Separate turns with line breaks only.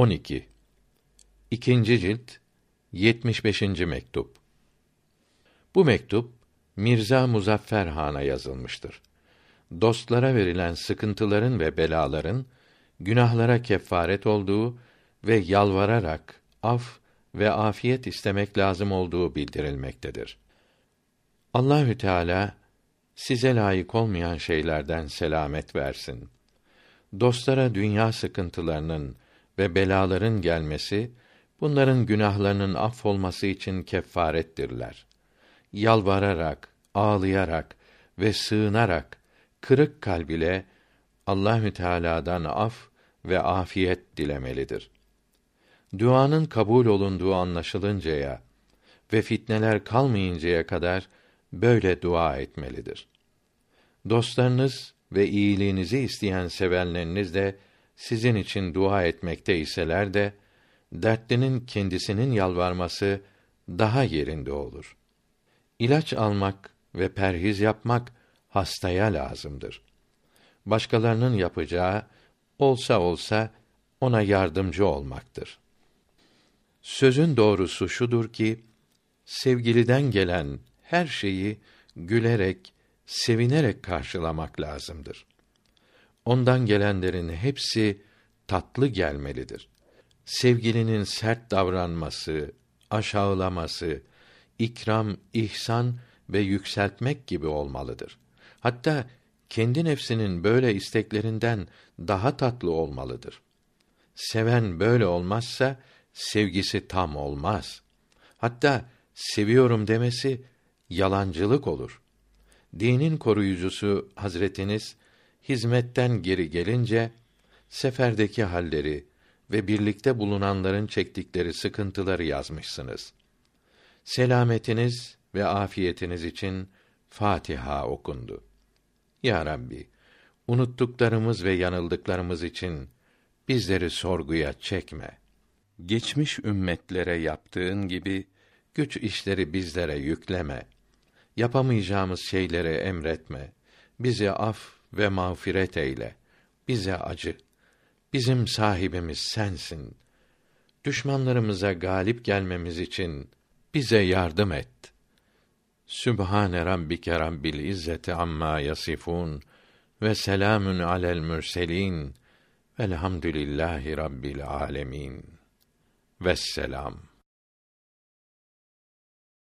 12. İkinci cilt 75. mektup. Bu mektup Mirza Muzaffer Han'a yazılmıştır. Dostlara verilen sıkıntıların ve belaların günahlara kefaret olduğu ve yalvararak af ve afiyet istemek lazım olduğu bildirilmektedir. Allahü Teala size layık olmayan şeylerden selamet versin. Dostlara dünya sıkıntılarının ve belaların gelmesi bunların günahlarının affolması için kefarettirler. Yalvararak, ağlayarak ve sığınarak kırık kalb ile Allahü Teala'dan af ve afiyet dilemelidir. Duanın kabul olunduğu anlaşılıncaya ve fitneler kalmayıncaya kadar böyle dua etmelidir. Dostlarınız ve iyiliğinizi isteyen sevenleriniz de sizin için dua etmekte iseler de dertlinin kendisinin yalvarması daha yerinde olur. İlaç almak ve perhiz yapmak hastaya lazımdır. Başkalarının yapacağı olsa olsa ona yardımcı olmaktır. Sözün doğrusu şudur ki sevgiliden gelen her şeyi gülerek, sevinerek karşılamak lazımdır. Ondan gelenlerin hepsi tatlı gelmelidir. Sevgilinin sert davranması, aşağılaması, ikram, ihsan ve yükseltmek gibi olmalıdır. Hatta kendi nefsinin böyle isteklerinden daha tatlı olmalıdır. Seven böyle olmazsa sevgisi tam olmaz. Hatta seviyorum demesi yalancılık olur. Dinin koruyucusu Hazretiniz hizmetten geri gelince seferdeki halleri ve birlikte bulunanların çektikleri sıkıntıları yazmışsınız. Selametiniz ve afiyetiniz için Fatiha okundu. Ya Rabbi, unuttuklarımız ve yanıldıklarımız için bizleri sorguya çekme. Geçmiş ümmetlere yaptığın gibi güç işleri bizlere yükleme. Yapamayacağımız şeyleri emretme. Bizi af ve mağfiret eyle. Bize acı. Bizim sahibimiz sensin. Düşmanlarımıza galip gelmemiz için bize yardım et. Sübhane rabbike rabbil izzeti amma yasifun ve selamün alel mürselin velhamdülillahi rabbil alemin. Vesselam.